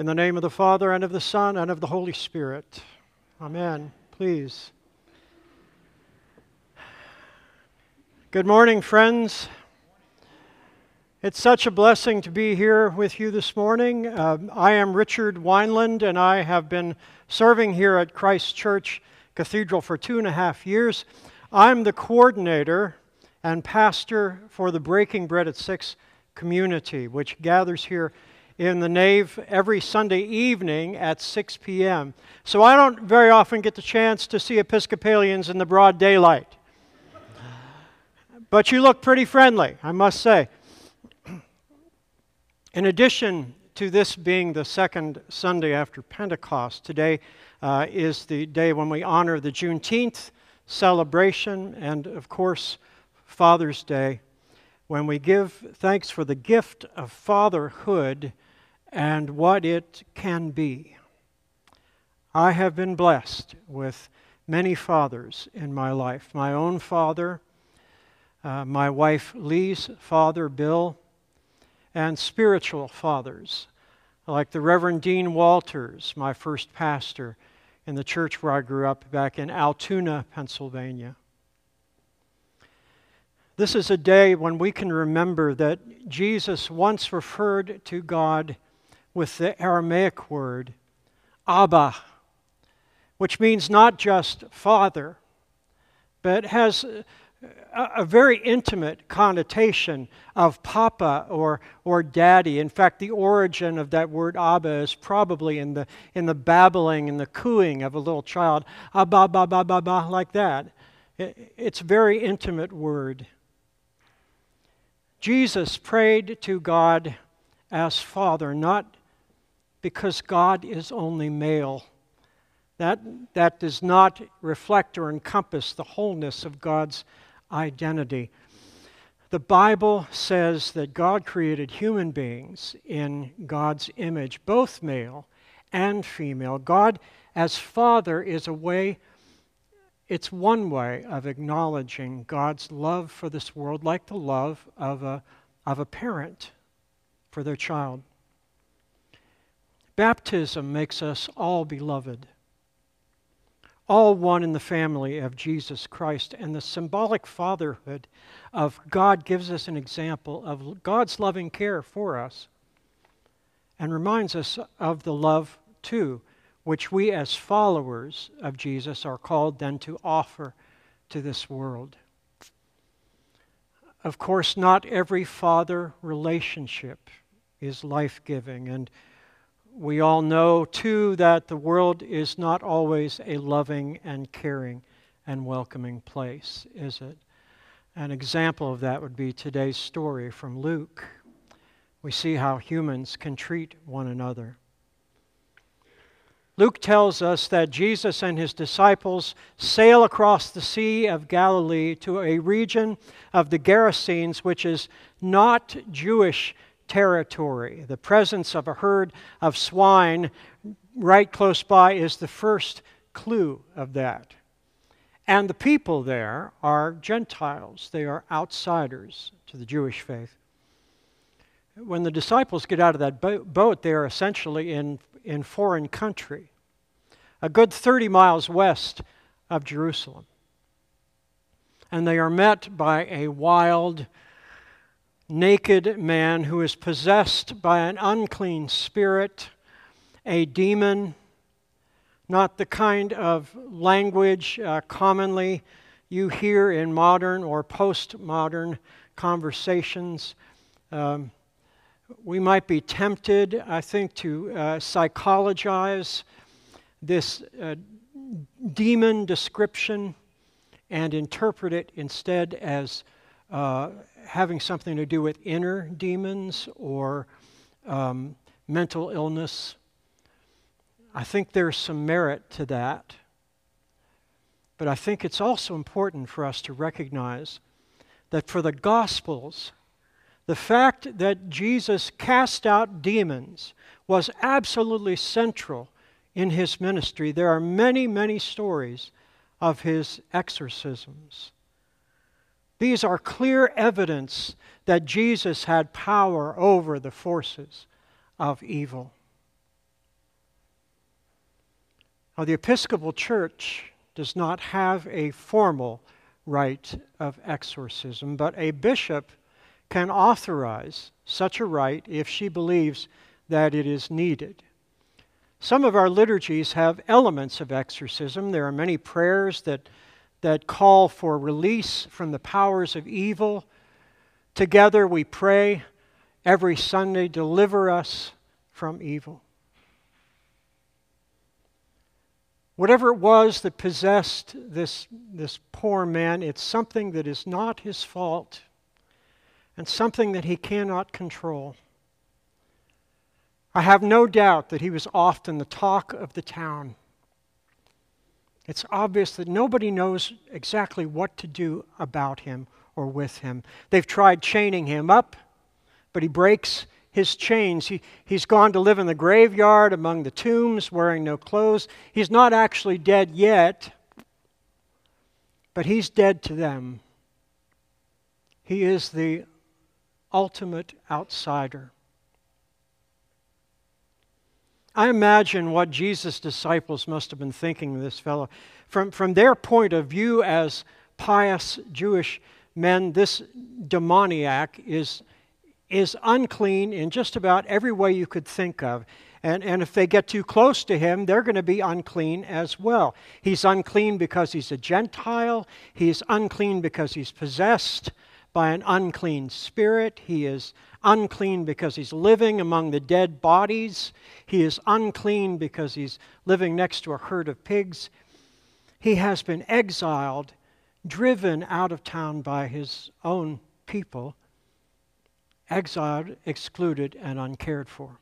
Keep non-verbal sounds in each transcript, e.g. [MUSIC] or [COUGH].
In the name of the Father, and of the Son, and of the Holy Spirit. Amen. Please. Good morning, friends. It's such a blessing to be here with you this morning. Uh, I am Richard Wineland, and I have been serving here at Christ Church Cathedral for two and a half years. I'm the coordinator and pastor for the Breaking Bread at Six community, which gathers here in the nave every Sunday evening at 6 p.m. So I don't very often get the chance to see Episcopalians in the broad daylight. But you look pretty friendly, I must say. [CLEARS THROAT] In addition to this being the second Sunday after Pentecost, today uh, is the day when we honor the Juneteenth celebration and, of course, Father's Day, when we give thanks for the gift of fatherhood and what it can be. I have been blessed with many fathers in my life. My own father, uh, my wife Lee's father, Bill, and spiritual fathers like the Reverend Dean Walters, my first pastor in the church where I grew up back in Altoona, Pennsylvania. This is a day when we can remember that Jesus once referred to God with the Aramaic word Abba, which means not just father, but has a, very intimate connotation of papa or, or daddy. In fact, the origin of that word Abba is probably in the, in the babbling and the cooing of a little child. Abba, ba, ba, ba, ba, like that. It's a very intimate word. Jesus prayed to God as Father, not because God is only male. That, that does not reflect or encompass the wholeness of God's identity. The Bible says that God created human beings in God's image, both male and female. God, as Father, is a way, it's one way of acknowledging God's love for this world, like the love of a, of a parent for their child. Baptism makes us all beloved all one in the family of Jesus Christ. And the symbolic fatherhood of God gives us an example of God's loving care for us and reminds us of the love, too, which we as followers of Jesus are called then to offer to this world. Of course, not every father relationship is life giving, and we all know, too, that the world is not always a loving and caring and welcoming place, is it? An example of that would be today's story from Luke. We see how humans can treat one another. Luke tells us that Jesus and his disciples sail across the Sea of Galilee to a region of the Gerasenes, which is not Jewish territory. The presence of a herd of swine right close by is the first clue of that. And the people there are Gentiles, they are outsiders to the Jewish faith. When the disciples get out of that boat, they are essentially in, in foreign country, a good 30 miles west of Jerusalem. And they are met by a wild, naked man who is possessed by an unclean spirit, a demon, not the kind of language uh, commonly you hear in modern or postmodern conversations. Um, we might be tempted, I think, to uh, psychologize this uh, demon description and interpret it instead as uh, having something to do with inner demons or um, mental illness. I think there's some merit to that. But I think it's also important for us to recognize that for the Gospels, the fact that Jesus cast out demons was absolutely central in his ministry. There are many, many stories of his exorcisms. These are clear evidence that Jesus had power over the forces of evil. Now, the Episcopal Church does not have a formal rite of exorcism, but a bishop can authorize such a rite if she believes that it is needed. Some of our liturgies have elements of exorcism. There are many prayers that, that call for release from the powers of evil. Together we pray every Sunday, deliver us from evil. Whatever it was that possessed this, this poor man, it's something that is not his fault and something that he cannot control. I have no doubt that he was often the talk of the town. It's obvious that nobody knows exactly what to do about him or with him. They've tried chaining him up, but he breaks his chains. He, he's gone to live in the graveyard among the tombs, wearing no clothes. He's not actually dead yet, but he's dead to them. He is the ultimate outsider. I imagine what Jesus' disciples must have been thinking of this fellow. From, from their point of view as pious Jewish men, this demoniac is is unclean in just about every way you could think of. And, and if they get too close to him, they're going to be unclean as well. He's unclean because he's a Gentile. He's unclean because he's possessed by an unclean spirit. He is unclean because he's living among the dead bodies. He is unclean because he's living next to a herd of pigs. He has been exiled, driven out of town by his own people exiled, excluded, and uncared for.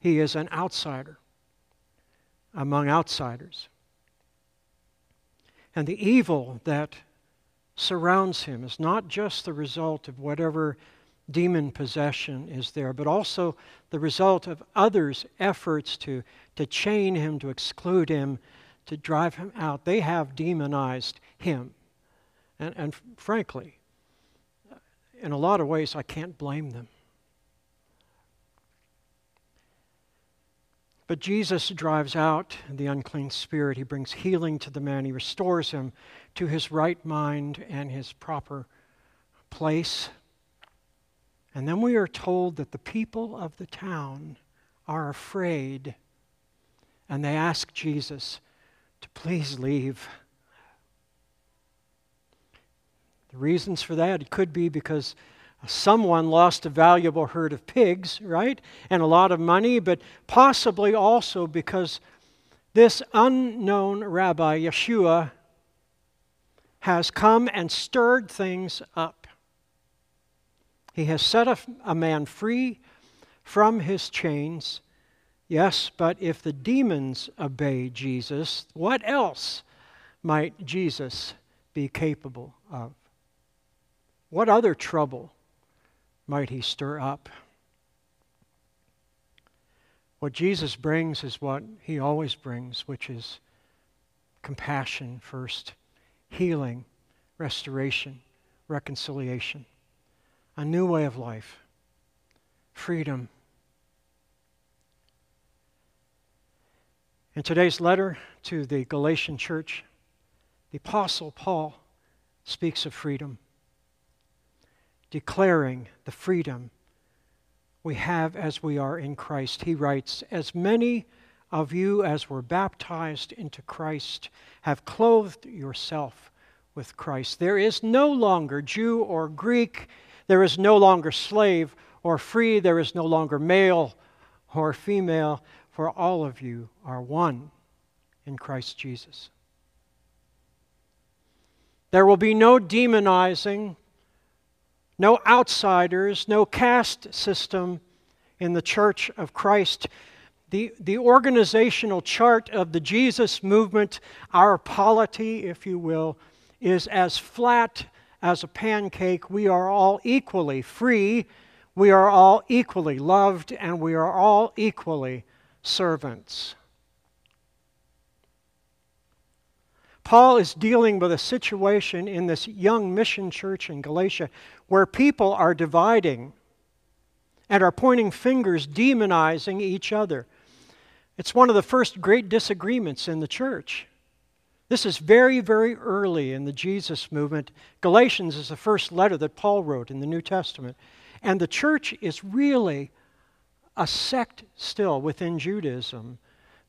He is an outsider among outsiders. And the evil that surrounds him is not just the result of whatever demon possession is there, but also the result of others' efforts to, to chain him, to exclude him, to drive him out. They have demonized him. And, and frankly, in a lot of ways, I can't blame them. But Jesus drives out the unclean spirit. He brings healing to the man. He restores him to his right mind and his proper place. And then we are told that the people of the town are afraid and they ask Jesus to please leave. The reasons for that could be because someone lost a valuable herd of pigs, right? And a lot of money, but possibly also because this unknown rabbi, Yeshua, has come and stirred things up. He has set a, a man free from his chains. Yes, but if the demons obey Jesus, what else might Jesus be capable of? What other trouble might he stir up? What Jesus brings is what he always brings, which is compassion first, healing, restoration, reconciliation, a new way of life, freedom. In today's letter to the Galatian church, the Apostle Paul speaks of freedom declaring the freedom we have as we are in Christ. He writes, As many of you as were baptized into Christ have clothed yourself with Christ. There is no longer Jew or Greek, there is no longer slave or free, there is no longer male or female, for all of you are one in Christ Jesus. There will be no demonizing no outsiders, no caste system in the church of Christ. The, the organizational chart of the Jesus movement, our polity, if you will, is as flat as a pancake. We are all equally free, we are all equally loved, and we are all equally servants. Paul is dealing with a situation in this young mission church in Galatia where people are dividing and are pointing fingers, demonizing each other. It's one of the first great disagreements in the church. This is very, very early in the Jesus movement. Galatians is the first letter that Paul wrote in the New Testament. And the church is really a sect still within Judaism,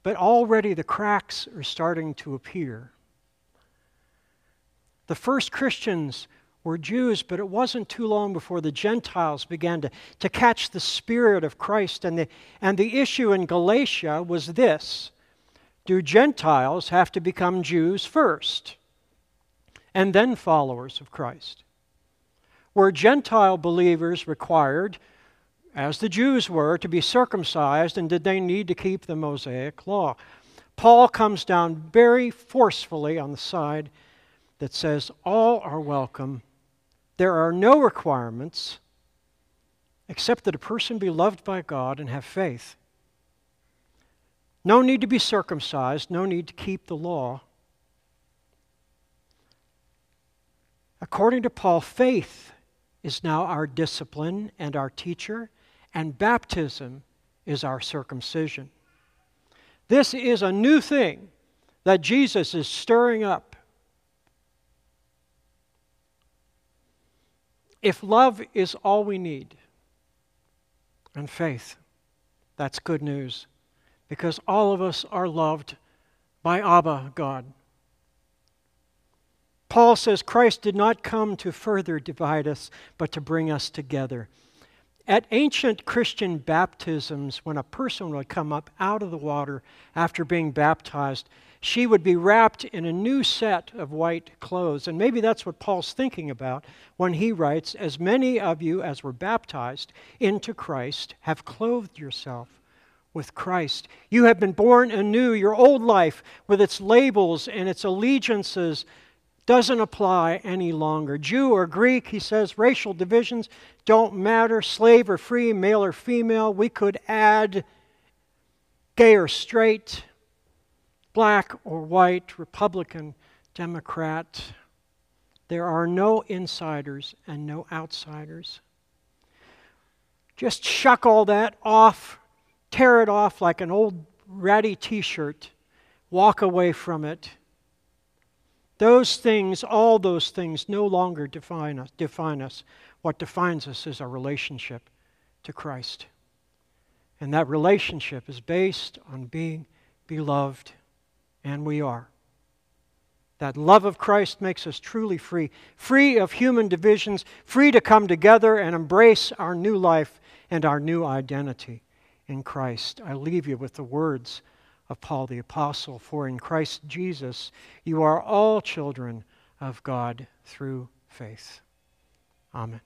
but already the cracks are starting to appear. The first Christians were Jews, but it wasn't too long before the Gentiles began to, to catch the Spirit of Christ. And the, and the issue in Galatia was this Do Gentiles have to become Jews first and then followers of Christ? Were Gentile believers required, as the Jews were, to be circumcised, and did they need to keep the Mosaic law? Paul comes down very forcefully on the side that says all are welcome there are no requirements except that a person be loved by God and have faith. No need to be circumcised, no need to keep the law. According to Paul, faith is now our discipline and our teacher, and baptism is our circumcision. This is a new thing that Jesus is stirring up If love is all we need, and faith, that's good news. Because all of us are loved by Abba, God. Paul says Christ did not come to further divide us, but to bring us together. At ancient Christian baptisms, when a person would come up out of the water after being baptized, she would be wrapped in a new set of white clothes. And maybe that's what Paul's thinking about when he writes, As many of you as were baptized into Christ have clothed yourself with Christ. You have been born anew. Your old life, with its labels and its allegiances, doesn't apply any longer. Jew or Greek, he says, racial divisions don't matter. Slave or free, male or female. We could add gay or straight black or white, Republican, Democrat. There are no insiders and no outsiders. Just shuck all that off, tear it off like an old ratty t shirt, walk away from it. Those things, all those things, no longer define us. Define us. What defines us is our relationship to Christ. And that relationship is based on being beloved and we are. That love of Christ makes us truly free, free of human divisions, free to come together and embrace our new life and our new identity in Christ. I leave you with the words of Paul the Apostle For in Christ Jesus you are all children of God through faith. Amen.